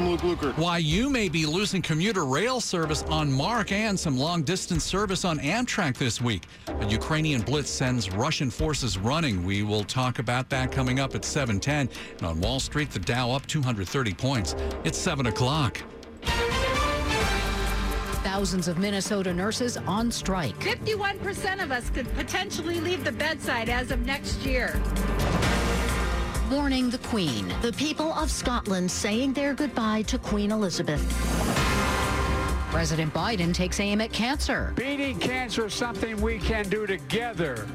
I'm Luke Lukert. Why you may be losing commuter rail service on MARC and some long distance service on Amtrak this week. A Ukrainian blitz sends Russian forces running. We will talk about that coming up at 710. And on Wall Street, the Dow up 230 points. It's 7 o'clock. Thousands of Minnesota nurses on strike. 51% of us could potentially leave the bedside as of next year. Mourning the Queen. The people of Scotland saying their goodbye to Queen Elizabeth. President Biden takes aim at cancer. Beating cancer is something we can do together.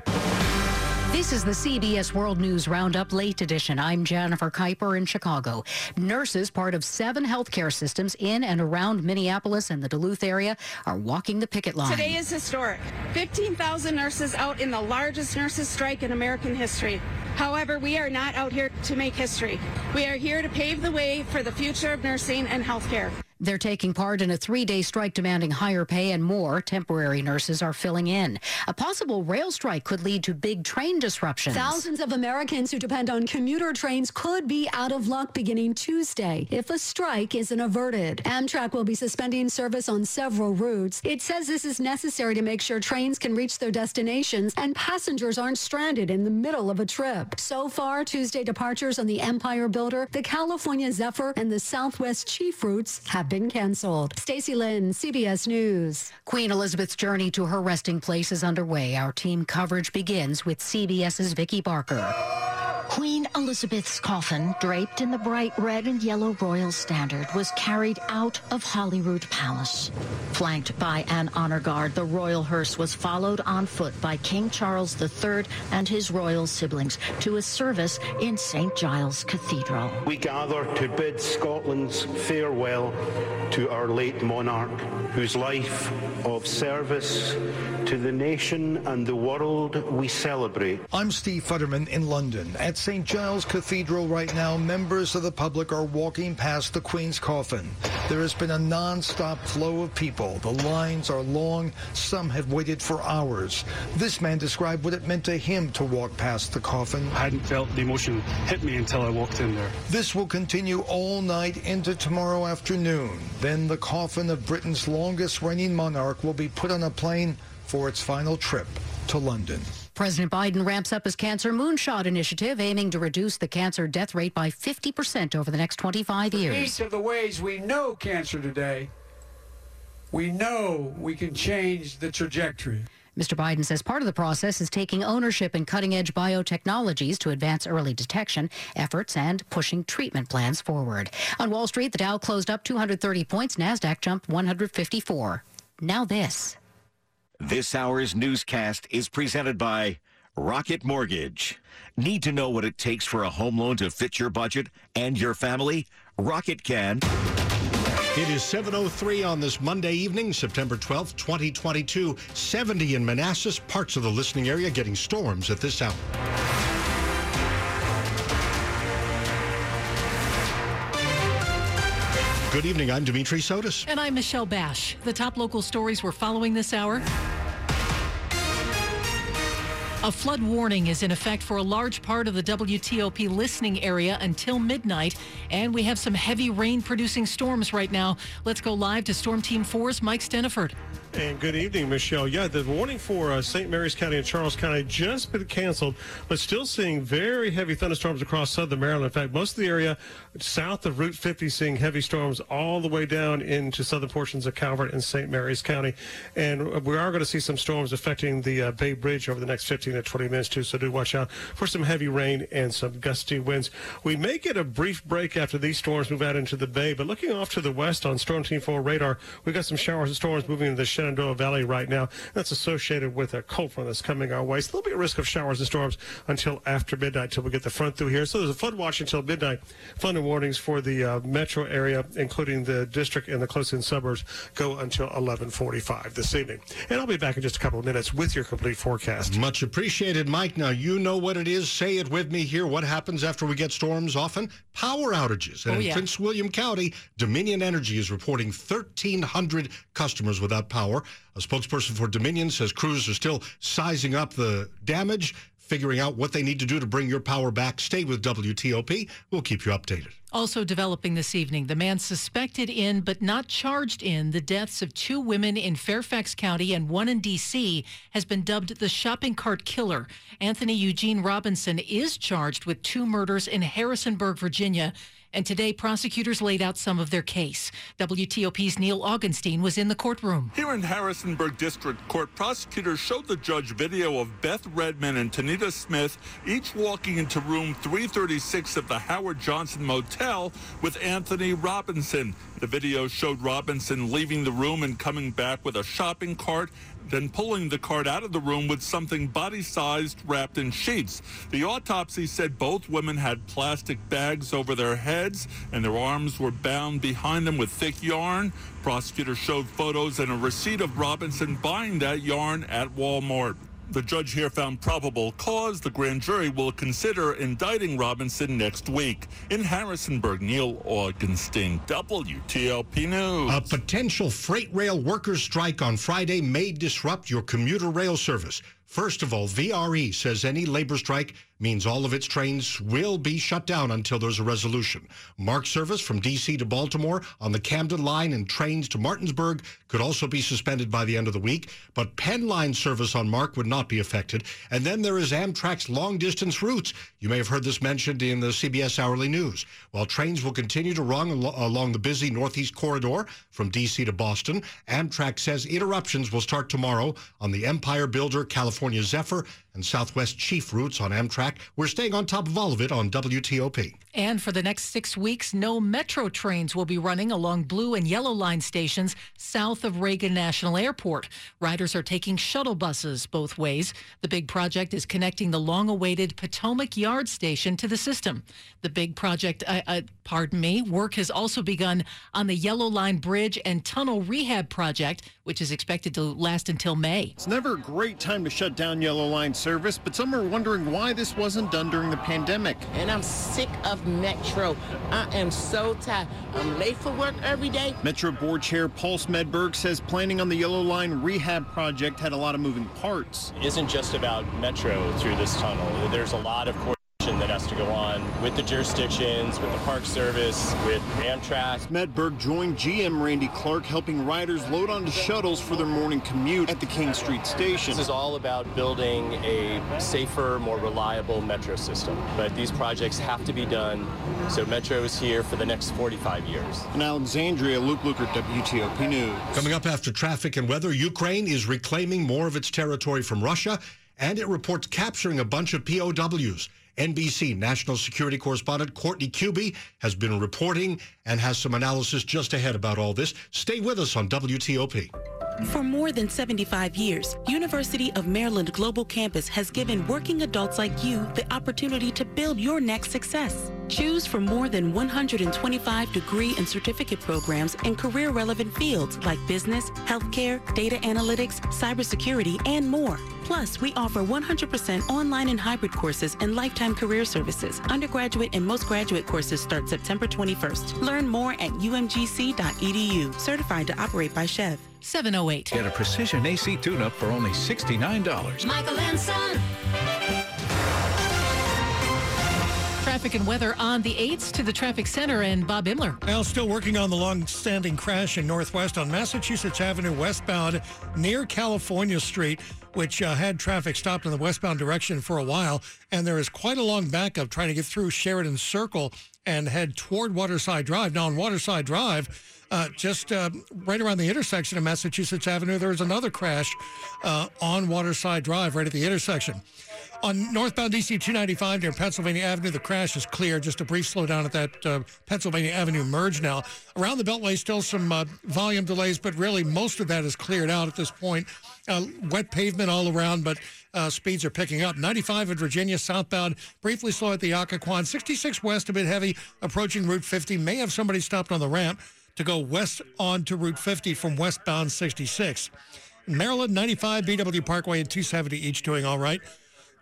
This is the CBS World News Roundup Late Edition. I'm Jennifer Keiper in Chicago. Nurses, part of seven healthcare systems in and around Minneapolis and the Duluth area, are walking the picket line. Today is historic. 15,000 nurses out in the largest nurses strike in American history. However, we are not out here to make history. We are here to pave the way for the future of nursing and healthcare. They're taking part in a three day strike demanding higher pay and more. Temporary nurses are filling in. A possible rail strike could lead to big train disruptions. Thousands of Americans who depend on commuter trains could be out of luck beginning Tuesday if a strike isn't averted. Amtrak will be suspending service on several routes. It says this is necessary to make sure trains can reach their destinations and passengers aren't stranded in the middle of a trip. So far, Tuesday departures on the Empire Builder, the California Zephyr, and the Southwest Chief routes have been canceled. Stacy Lynn, CBS News. Queen Elizabeth's journey to her resting place is underway. Our team coverage begins with CBS's Vicki Barker. Queen Elizabeth's coffin, draped in the bright red and yellow royal standard, was carried out of Holyrood Palace. Flanked by an honor guard, the royal hearse was followed on foot by King Charles III and his royal siblings to a service in St. Giles Cathedral. We gather to bid Scotland's farewell to our late monarch, whose life of service to the nation and the world we celebrate. I'm Steve Futterman in London. At St. Giles Cathedral right now, members of the public are walking past the Queen's coffin. There has been a non-stop flow of people. The lines are long. Some have waited for hours. This man described what it meant to him to walk past the coffin. I hadn't felt the emotion hit me until I walked in there. This will continue all night into tomorrow afternoon. Then the coffin of Britain's longest reigning monarch will be put on a plane for its final trip to London. President Biden ramps up his cancer moonshot initiative, aiming to reduce the cancer death rate by 50% over the next 25 years. Each of the ways we know cancer today, we know we can change the trajectory. Mr. Biden says part of the process is taking ownership in cutting edge biotechnologies to advance early detection efforts and pushing treatment plans forward. On Wall Street, the Dow closed up 230 points, NASDAQ jumped 154. Now, this. This hour's newscast is presented by Rocket Mortgage. Need to know what it takes for a home loan to fit your budget and your family? Rocket can. It is 7.03 on this Monday evening, September 12th, 2022. 70 in Manassas, parts of the listening area getting storms at this hour. Good evening. I'm Dimitri Sotis. And I'm Michelle Basch. The top local stories we're following this hour. A flood warning is in effect for a large part of the WTOP listening area until midnight, and we have some heavy rain producing storms right now. Let's go live to Storm Team 4's Mike Stinneford. And good evening, Michelle. Yeah, the warning for uh, St. Mary's County and Charles County just been canceled, but still seeing very heavy thunderstorms across southern Maryland. In fact, most of the area south of Route 50 seeing heavy storms all the way down into southern portions of Calvert and St. Mary's County. And we are going to see some storms affecting the uh, Bay Bridge over the next 15 to 20 minutes, too. So do watch out for some heavy rain and some gusty winds. We may get a brief break after these storms move out into the Bay, but looking off to the west on Storm Team 4 radar, we've got some showers and storms moving into the Shenandoah Valley right now. That's associated with a cold front that's coming our way. So a little bit of risk of showers and storms until after midnight, till we get the front through here. So there's a flood watch until midnight. Flooding warnings for the uh, metro area, including the district and the close-in suburbs, go until 11:45 this evening. And I'll be back in just a couple of minutes with your complete forecast. Much appreciated, Mike. Now, you know what it is. Say it with me here. What happens after we get storms often? Power outages. And Oh, in. Prince William County, Dominion Energy is reporting 1,300 customers without power. A spokesperson for Dominion says crews are still sizing up the damage, figuring out what they need to do to bring your power back. Stay with WTOP. We'll keep you updated. Also developing this evening, the man suspected in but not charged in the deaths of two women in Fairfax County and one in D.C. has been dubbed the shopping cart killer. Anthony Eugene Robinson is charged with two murders in Harrisonburg, Virginia. And today, prosecutors laid out some of their case. WTOP's Neil Augenstein was in the courtroom. Here in Harrisonburg District Court, prosecutors showed the judge video of Beth Redmon and Tonita Smith each walking into room 336 of the Howard Johnson Motel with Anthony Robinson. The video showed Robinson leaving the room and coming back with a shopping cart, then pulling the cart out of the room with something body-sized wrapped in sheets. The autopsy said both women had plastic bags over their heads and their arms were bound behind them with thick yarn. Prosecutors showed photos and a receipt of Robinson buying that yarn at Walmart. The judge here found probable cause. The grand jury will consider indicting Robinson next week. In Harrisonburg, Neil Augenstein, WTOP News. A potential freight rail workers' strike on Friday may disrupt your commuter rail service. First of all, VRE says any labor strike means all of its trains will be shut down until there's a resolution. MARC service from D.C. to Baltimore on the Camden line and trains to Martinsburg could also be suspended by the end of the week, but Penn line service on MARC would not be affected. And then there is Amtrak's long distance routes. You may have heard this mentioned in the CBS Hourly News. While trains will continue to run al- along the busy Northeast Corridor from D.C. to Boston, Amtrak says interruptions will start tomorrow on the Empire Builder, California Zephyr, and Southwest Chief routes on Amtrak. We're staying on top of all of it on WTOP. And for the next six weeks, no metro trains will be running along blue and yellow line stations south of Reagan National Airport. Riders are taking shuttle buses both ways. The big project is connecting the long awaited Potomac Yard station to the system. The big project, uh, uh, pardon me, work has also begun on the Yellow Line Bridge and Tunnel Rehab Project, which is expected to last until May. It's never a great time to shut down Yellow Line service, but some are wondering why this wasn't done during the pandemic. And I'm sick of Metro. I am so tired. I'm late for work every day. Metro Board Chair Paul Smedberg says planning on the Yellow Line rehab project had a lot of moving parts. It isn't just about Metro through this tunnel. There's a lot of coordination that has to go on with the jurisdictions, with the Park Service, with Amtrak. Smedberg joined GM Randy Clarke helping riders load onto shuttles for their morning commute at the King Street station. This is all about building a safer, more reliable metro system. But these projects have to be done, so Metro is here for the next 45 years. In Alexandria, Luke Lukert, WTOP News. Coming up after traffic and weather, Ukraine is reclaiming more of its territory from Russia, and it reports capturing a bunch of POWs. NBC national security correspondent Courtney Kube has been reporting and has some analysis just ahead about all this. Stay with us on WTOP. For more than 75 years, University of Maryland Global Campus has given working adults like you the opportunity to build your next success. Choose from more than 125 degree and certificate programs in career-relevant fields like business, healthcare, data analytics, cybersecurity, and more. Plus, we offer 100% online and hybrid courses and lifetime career services. Undergraduate and most graduate courses start September 21st. Learn more at umgc.edu. Certified to operate by SCHEV. 708. Get a precision AC tune-up for only $69. Michael and Son. Traffic and weather on the 8th to the traffic center and Bob Imler. Well, still working on the long-standing crash in Northwest on Massachusetts Avenue westbound near California Street, which uh, had traffic stopped in the westbound direction for a while. And there is quite a long backup trying to get through Sheridan Circle and head toward Waterside Drive. Now, on Waterside Drive, Uh, just uh, right around the intersection of Massachusetts Avenue, there was another crash uh, on Waterside Drive, right at the intersection. On northbound DC 295 near Pennsylvania Avenue, the crash is clear. Just a brief slowdown at that uh, Pennsylvania Avenue merge now. Around the Beltway, still some uh, volume delays, but really most of that is cleared out at this point. Uh, wet pavement all around, but uh, speeds are picking up. 95 at Virginia southbound, briefly slow at the Occoquan. 66 west, a bit heavy, approaching Route 50. May have somebody stopped on the ramp to go west onto Route 50 from westbound 66. Maryland 95, BW Parkway, and 270 each doing all right.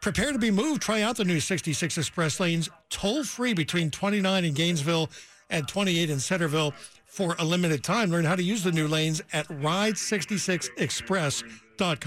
Prepare to be moved. Try out the new 66 express lanes toll free between 29 in Gainesville and 28 in Centreville for a limited time. Learn how to use the new lanes at Ride66Express.com. Bob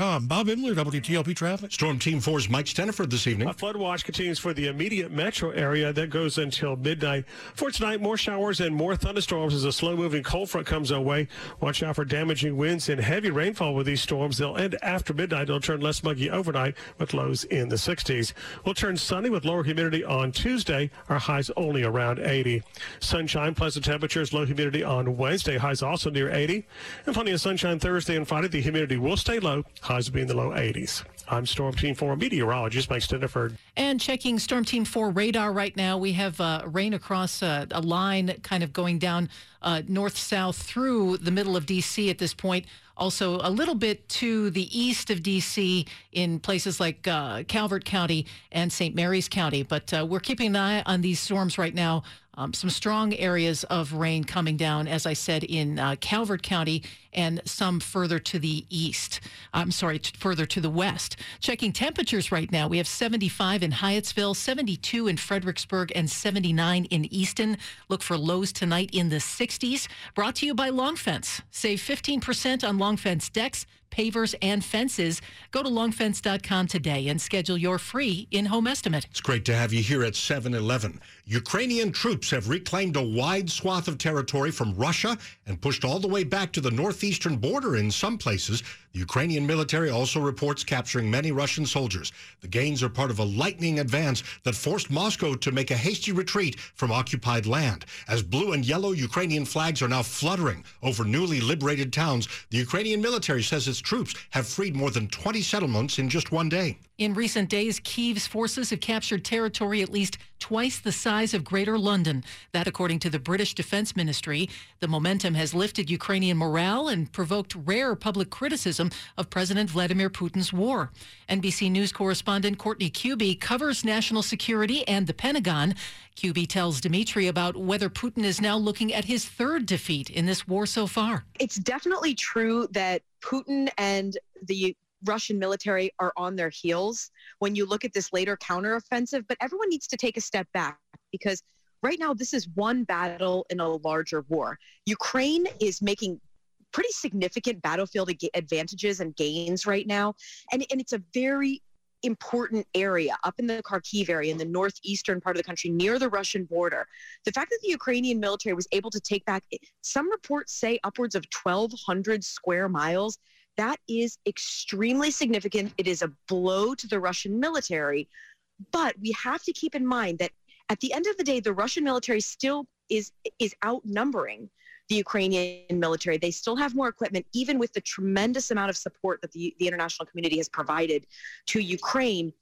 Imler, WTOP Traffic. Storm Team 4's Mike Stinneford this evening. A flood watch continues for the immediate metro area that goes until midnight. For tonight, more showers and more thunderstorms as a slow moving cold front comes our way. Watch out for damaging winds and heavy rainfall with these storms. They'll end after midnight. They'll turn less muggy overnight with lows in the 60s. We'll turn sunny with lower humidity on Tuesday. Our highs only around 80. Sunshine, pleasant temperatures, low humidity on Wednesday. Highs also near 80. And plenty of sunshine Thursday and Friday. The humidity will stay low. Highs will be in the low 80s. I'm Storm Team 4 meteorologist Mike Stinneford. And checking Storm Team 4 radar right now, we have uh, rain across uh, a line kind of going down uh, north south through the middle of D.C. at this point. Also, a little bit to the east of D.C. in places like uh, Calvert County and St. Mary's County. But uh, we're keeping an eye on these storms right now. Um, some strong areas of rain coming down, as I said, in uh, Calvert County and some further to the east. I'm sorry, t- further to the west. Checking temperatures right now, we have 75 in Hyattsville, 72 in Fredericksburg, and 79 in Easton. Look for lows tonight in the 60s. Brought to you by Long Fence. Save 15% on Long Fence decks pavers, and fences. Go to longfence.com today and schedule your free in home estimate. It's great to have you here at 7 Eleven. Ukrainian troops have reclaimed a wide swath of territory from Russia and pushed all the way back to the northeastern border in some places. Ukrainian military also reports capturing many Russian soldiers. The gains are part of a lightning advance that forced Moscow to make a hasty retreat from occupied land. As blue and yellow Ukrainian flags are now fluttering over newly liberated towns, the Ukrainian military says its troops have freed more than 20 settlements in just one day. In recent days, Kiev's forces have captured territory at least twice the size of Greater London. That, according to the British Defense Ministry. The momentum has lifted Ukrainian morale and provoked rare public criticism of President Vladimir Putin's war. NBC News correspondent Courtney Kube covers national security and the Pentagon. Kube tells Dimitri about whether Putin is now looking at his third defeat in this war so far. It's definitely true that Putin and the Russian military are on their heels when you look at this later counteroffensive, but everyone needs to take a step back because right now this is one battle in a larger war. Ukraine is making pretty significant battlefield advantages and gains right now, and, and it's a very important area up in the Kharkiv area in the northeastern part of the country near the Russian border. The fact that the Ukrainian military was able to take back, some reports say upwards of 1,200 square miles that is extremely significant. It is a blow to the Russian military. But we have to keep in mind that at the end of the day, the Russian military still is is outnumbering the Ukrainian military. They still have more equipment, even with the tremendous amount of support that the, the international community has provided to Ukraine.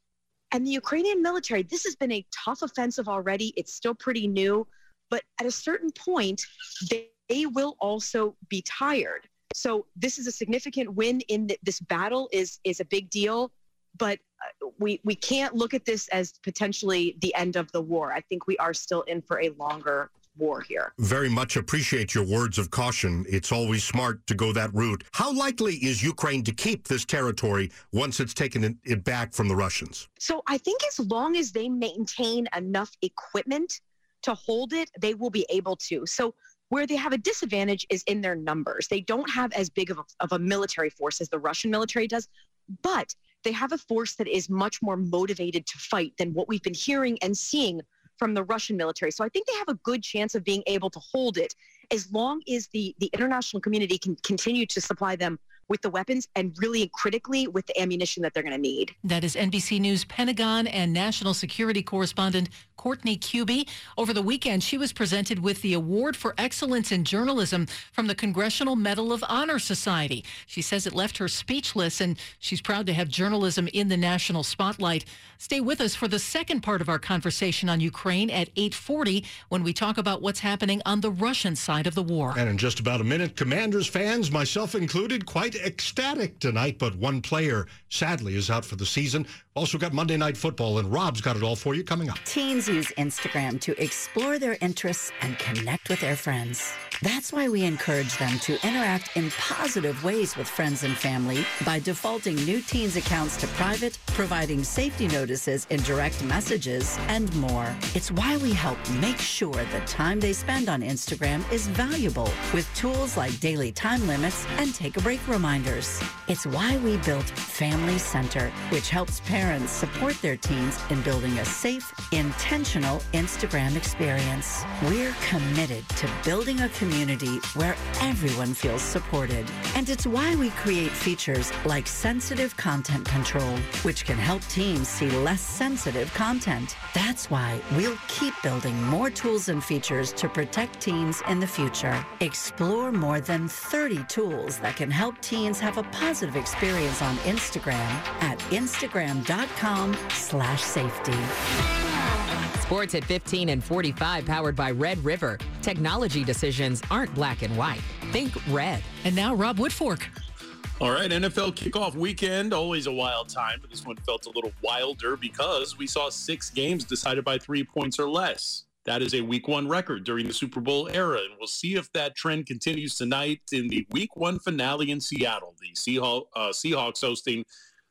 And the Ukrainian military, this has been a tough offensive already. It's still pretty new. But at a certain point, they, they will also be tired. So this is a significant win in this battle is is a big deal, but uh, we we can't look at this as potentially the end of the war. I think we are still in for a longer war here. Very much appreciate your words of caution. It's always smart to go that route. How likely is Ukraine to keep this territory once it's taken it back from the Russians? So I think as long as they maintain enough equipment to hold it, they will be able to. So where they have a disadvantage is in their numbers. They don't have as big of a, of a military force as the Russian military does, but they have a force that is much more motivated to fight than what we've been hearing and seeing from the Russian military. So I think they have a good chance of being able to hold it as long as the, the international community can continue to supply them with the weapons and really critically with the ammunition that they're going to need. That is NBC News Pentagon and National Security correspondent Courtney Kube. Over the weekend, she was presented with the Award for Excellence in Journalism from the Congressional Medal of Honor Society. She says it left her speechless, and she's proud to have journalism in the national spotlight. Stay with us for the second part of our conversation on Ukraine at 8:40 when we talk about what's happening on the Russian side of the war. And in just about a minute, Commanders fans, myself included, quite ecstatic tonight, but one player sadly is out for the season. Also got Monday Night Football, and Rob's got it all for you coming up. Teens use Instagram to explore their interests and connect with their friends. That's why we encourage them to interact in positive ways with friends and family by defaulting new teens accounts to private, providing safety notices in direct messages, and more. It's why we help make sure the time they spend on Instagram is valuable with tools like daily time limits and take a break reminders. It's why we built Family Center, which helps parents support their teens in building a safe, intentional Instagram experience. We're committed to building a community where everyone feels supported. And it's why we create features like sensitive content control, which can help teens see less sensitive content. That's why we'll keep building more tools and features to protect teens in the future. Explore more than 30 tools that can help teens have a positive experience on Instagram at instagram.com slash safety. Sports at 15 and 45 powered by Red River. Technology decisions aren't black and white. Think red. And now Rob Woodfork. All right, NFL kickoff weekend, always a wild time, but this one felt a little wilder because we saw six games decided by three points or less. That is a week one record during the Super Bowl era, and we'll see if that trend continues tonight in the week one finale in Seattle. The Seahawks, uh, Seahawks hosting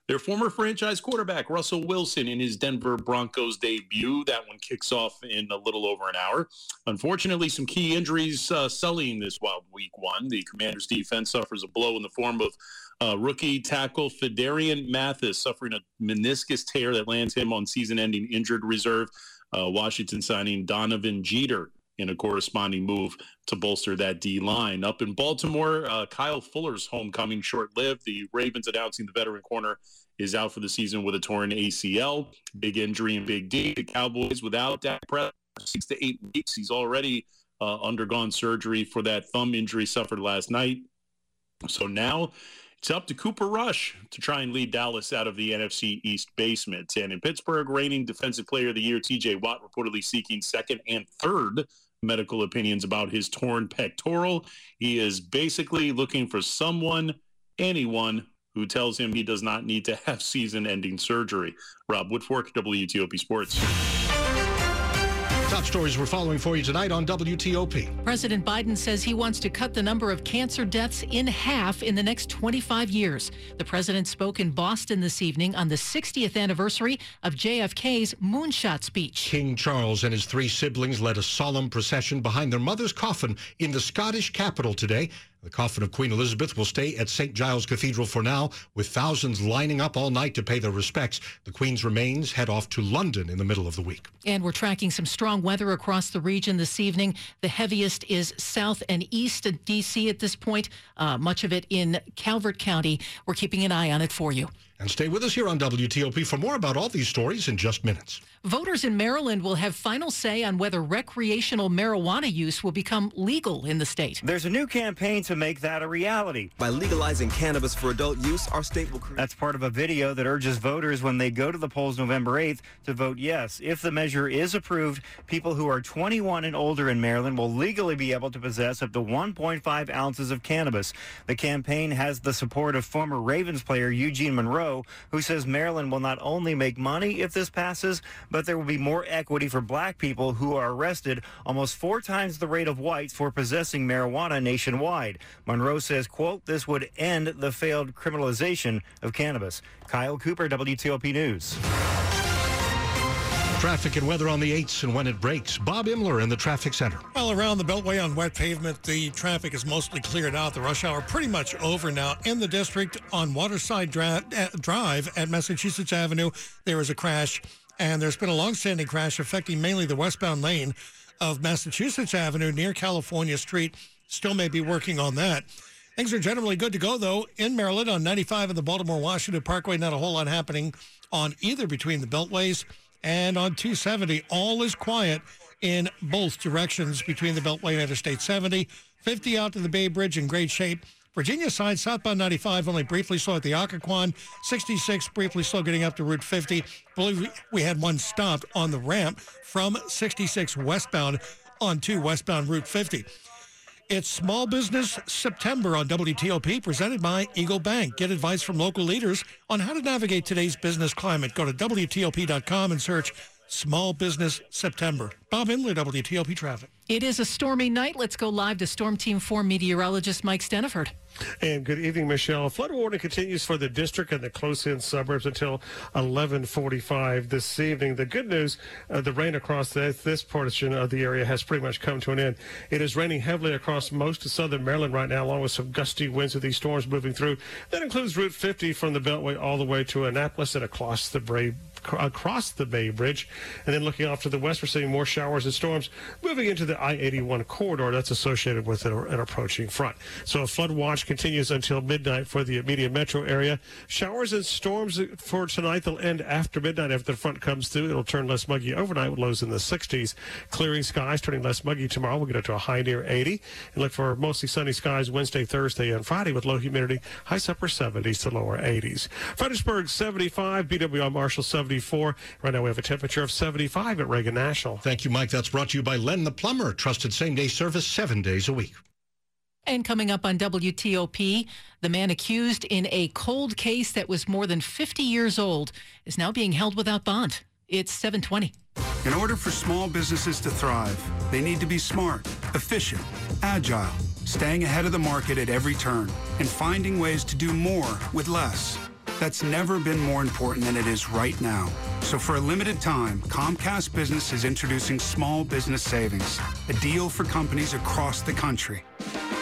their former franchise quarterback, Russell Wilson, in his Denver Broncos debut. That one kicks off in a little over an hour. Unfortunately, some key injuries uh, sullying this wild week one. The Commanders' defense suffers a blow in the form of uh, rookie tackle Phidarian Mathis suffering a meniscus tear that lands him on season-ending injured reserve. Uh, Washington signing Donovan Jeter in a corresponding move to bolster that D line. Up in Baltimore, uh, Kyle Fuller's homecoming short lived. The Ravens announcing the veteran corner is out for the season with a torn ACL. Big injury in Big D. The Cowboys without Dak Prescott six to eight weeks. He's already uh, undergone surgery for that thumb injury suffered last night. So now it's up to Cooper Rush to try and lead Dallas out of the NFC East basement. And in Pittsburgh, reigning Defensive Player of the Year, TJ Watt reportedly seeking second and third medical opinions about his torn pectoral. He is basically looking for someone, anyone, who tells him he does not need to have season ending surgery. Rob Woodfork, WTOP Sports. Top stories we're following for you tonight on WTOP. President Biden says he wants to cut the number of cancer deaths in half in the next 25 years. The president spoke in Boston this evening on the 60th anniversary of JFK's moonshot speech. King Charles and his three siblings led a solemn procession behind their mother's coffin in the Scottish capital today. The coffin of Queen Elizabeth will stay at St. Giles Cathedral for now, with thousands lining up all night to pay their respects. The Queen's remains head off to London in the middle of the week. And we're tracking some strong weather across the region this evening. The heaviest is south and east of D.C. at this point, uh, much of it in Calvert County. We're keeping an eye on it for you. And stay with us here on WTOP for more about all these stories in just minutes. Voters in Maryland will have final say on whether recreational marijuana use will become legal in the state. There's a new campaign to make that a reality. By legalizing cannabis for adult use, our state will create. That's part of a video that urges voters when they go to the polls November 8th to vote yes. If the measure is approved, people who are 21 and older in Maryland will legally be able to possess up to 1.5 ounces of cannabis. The campaign has the support of former Ravens player Eugene Monroe, who says Maryland will not only make money if this passes, but there will be more equity for black people who are arrested, almost four times the rate of whites for possessing marijuana nationwide. Monroe says, quote, this would end the failed criminalization of cannabis. Kyle Cooper, WTOP News. Traffic and weather on the 8s and when it breaks. Bob Imler in the traffic center. Well, around the Beltway on wet pavement, the traffic is mostly cleared out. The rush hour pretty much over now. In the district on Waterside Dra- uh, Drive at Massachusetts Avenue, there is a crash, and there's been a long-standing crash affecting mainly the westbound lane of Massachusetts Avenue near California Street. Still may be working on that. Things are generally good to go, though, in Maryland on 95 and the Baltimore Washington Parkway. Not a whole lot happening on either between the Beltways and on 270. All is quiet in both directions between the Beltway and Interstate 70. 50 out to the Bay Bridge in great shape. Virginia side, southbound 95, only briefly slow at the Occoquan. 66, briefly slow getting up to Route 50. I believe we had one stopped on the ramp from 66 westbound onto westbound Route 50. It's Small Business September on WTOP, presented by Eagle Bank. Get advice from local leaders on how to navigate today's business climate. Go to WTOP.com and search Small Business September. Bob Inler, WTOP Traffic. It is a stormy night. Let's go live to Storm Team 4 meteorologist Mike Stinneford. And good evening, Michelle. Flood warning continues for the district and the close-in suburbs until 11:45 this evening. The good news: uh, the rain across this, this portion of the area has pretty much come to an end. It is raining heavily across most of southern Maryland right now, along with some gusty winds with these storms moving through. That includes Route 50 from the Beltway all the way to Annapolis and across the Bay across the Bay Bridge. And then looking off to the west, we're seeing more showers and storms moving into the I-81 corridor that's associated with an approaching front. So a flood watch continues until midnight for the immediate metro area. Showers and storms for tonight. They'll end after midnight. After the front comes through, it'll turn less muggy overnight with lows in the 60s. Clearing skies, turning less muggy tomorrow. We'll get up to a high near 80. And look for mostly sunny skies Wednesday, Thursday, and Friday with low humidity. Highs upper 70s to lower 80s. Fredericksburg 75, BWI Marshall 74. Right now we have a temperature of 75 at Reagan National. Thank you, Mike. That's brought to you by Len the Plumber. Trusted same day service seven days a week. And coming up on WTOP, the man accused in a cold case that was more than 50 years old is now being held without bond. It's 720. In order for small businesses to thrive, they need to be smart, efficient, agile, staying ahead of the market at every turn, and finding ways to do more with less. That's never been more important than it is right now. So for a limited time, Comcast Business is introducing Small Business Savings, a deal for companies across the country.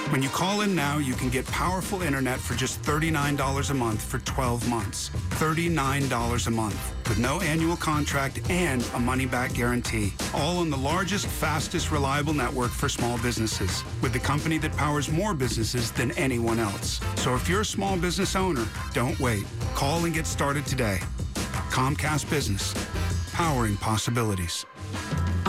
When you call in now, you can get powerful internet for just $39 a month for 12 months. $39 a month with no annual contract and a money back guarantee. All on the largest, fastest, reliable network for small businesses with the company that powers more businesses than anyone else. So if you're a small business owner, don't wait. Call and get started today. Comcast Business, powering possibilities.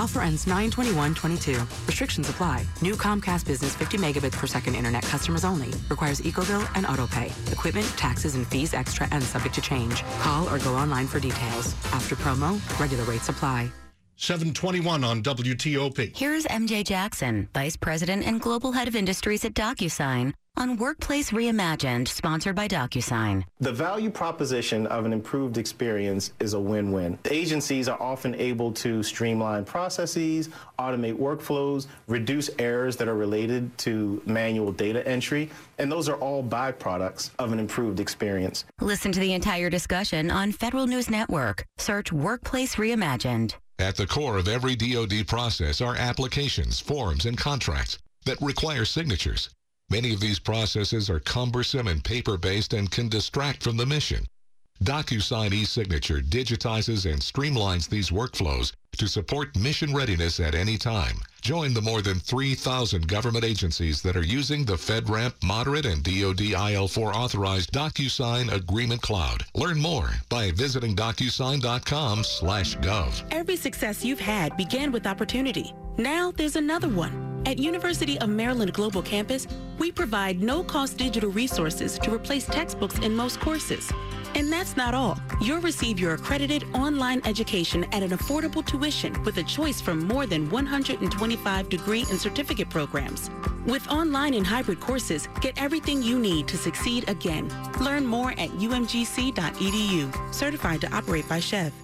Offer ends 921-22. Restrictions apply. New Comcast Business 50 megabits per second internet customers only. Requires EcoBill and AutoPay. Equipment, taxes, and fees extra and subject to change. Call or go online for details. After promo, regular rates apply. 721 on WTOP. Here's MJ Jackson, Vice President and Global Head of Industries at DocuSign on Workplace Reimagined, sponsored by DocuSign. The value proposition of an improved experience is a win-win. Agencies are often able to streamline processes, automate workflows, reduce errors that are related to manual data entry, and those are all byproducts of an improved experience. Listen to the entire discussion on Federal News Network. Search Workplace Reimagined. At the core of every DoD process are applications, forms, and contracts that require signatures. Many of these processes are cumbersome and paper-based and can distract from the mission. DocuSign e-signature digitizes and streamlines these workflows to support mission readiness at any time. Join the more than 3,000 government agencies that are using the FedRAMP Moderate and DoD IL4 authorized DocuSign Agreement Cloud. Learn more by visiting DocuSign.com/gov. Every success you've had began with opportunity. Now there's another one. At University of Maryland Global Campus, we provide no-cost digital resources to replace textbooks in most courses. And that's not all. You'll receive your accredited online education at an affordable tuition with a choice from more than 125 degree and certificate programs. With online and hybrid courses, get everything you need to succeed again. Learn more at umgc.edu. Certified to operate by SCHEV.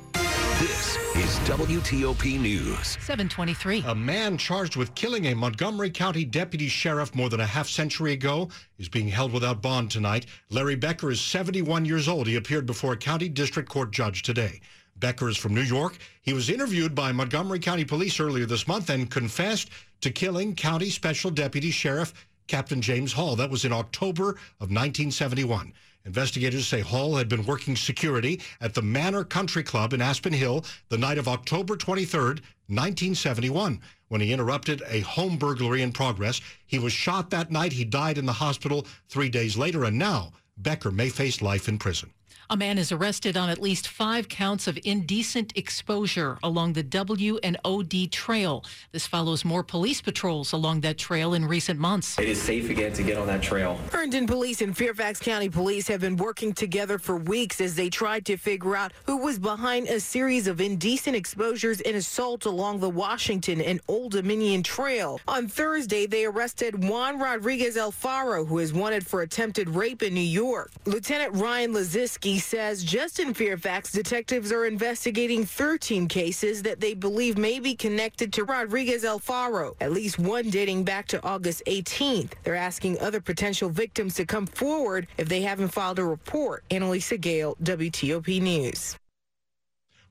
This is WTOP News. 723. A man charged with killing a Montgomery County deputy sheriff more than a half century ago is being held without bond tonight. Larry Becker is 71 years old. He appeared before a county district court judge today. Becker is from New York. He was interviewed by Montgomery County Police earlier this month and confessed to killing County Special Deputy Sheriff Captain James Hall. That was in October of 1971. Investigators say Hall had been working security at the Manor Country Club in Aspen Hill the night of October 23, 1971. when he interrupted a home burglary in progress. He was shot that night. He died in the hospital three days later, and now Becker may face life in prison. A man is arrested on at least five counts of indecent exposure along the W and OD trail. This follows more police patrols along that trail in recent months. It is safe again to get on that trail. Herndon Police and Fairfax County Police have been working together for weeks as they tried to figure out who was behind a series of indecent exposures and assaults along the Washington and Old Dominion Trail. On Thursday, they arrested Juan Rodriguez Alfaro, who is wanted for attempted rape in New York. Lieutenant Ryan Laziski says just in Fairfax, detectives are investigating 13 cases that they believe may be connected to Rodriguez Alfaro, at least one dating back to August 18th. They're asking other potential victims to come forward if they haven't filed a report. Anna-Lysa Gayle, WTOP News.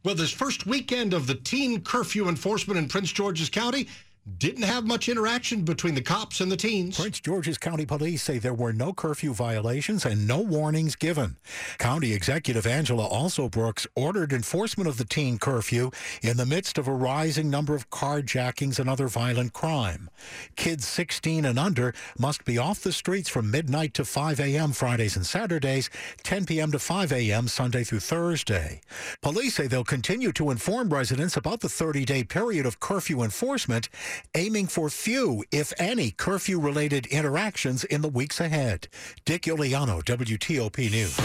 Well, this first weekend of the teen curfew enforcement in Prince George's County didn't have much interaction between the cops and the teens. Prince George's County Police say there were no curfew violations and no warnings given. County Executive Angela Alsobrooks ordered enforcement of the teen curfew in the midst of a rising number of carjackings and other violent crime. Kids 16 and under must be off the streets from midnight to 5 a.m. Fridays and Saturdays, 10 p.m. to 5 a.m. Sunday through Thursday. Police say they'll continue to inform residents about the 30-day period of curfew enforcement aiming for few, if any, curfew related interactions in the weeks ahead. Dick Iuliano, WTOP News.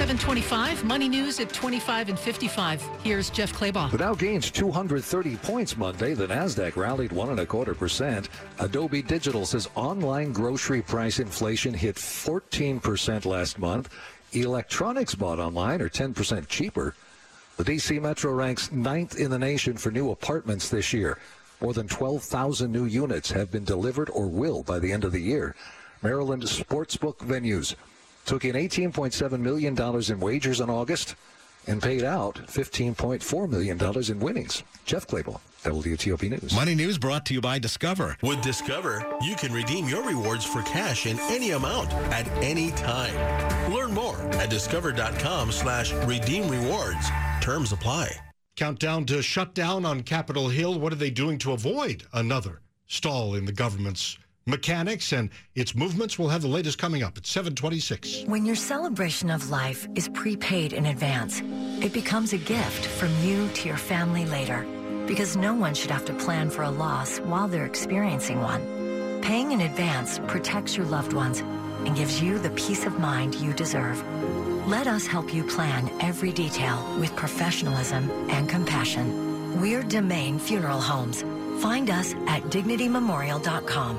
725, Money News at 25 and 55. Here's Jeff Clabaugh. The Dow gains 230 points Monday. The Nasdaq rallied one and a quarter percent. Adobe Digital says online grocery price inflation hit 14 percent last month. Electronics bought online are 10 percent cheaper. The DC Metro ranks ninth in the nation for new apartments this year. More than 12,000 new units have been delivered or will by the end of the year. Maryland sportsbook venues took in $18.7 million in wagers in August and paid out $15.4 million in winnings. Jeff Clabaugh, WTOP News. Money News brought to you by Discover. With Discover, you can redeem your rewards for cash in any amount at any time. Learn more at discover.com slash redeem rewards. Terms apply. Countdown to shutdown on Capitol Hill. What are they doing to avoid another stall in the government's mechanics and its movements? We'll have the latest coming up at 726. When your celebration of life is prepaid in advance, it becomes a gift from you to your family later. Because no one should have to plan for a loss while they're experiencing one. Paying in advance protects your loved ones and gives you the peace of mind you deserve. Let us help you plan every detail with professionalism and compassion. We're Domain Funeral Homes. Find us at dignitymemorial.com.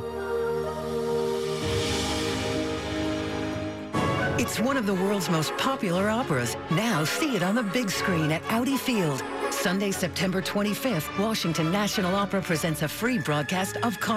It's one of the world's most popular operas. Now see it on the big screen at Audi Field. Sunday, September 25th, Washington National Opera presents a free broadcast of Car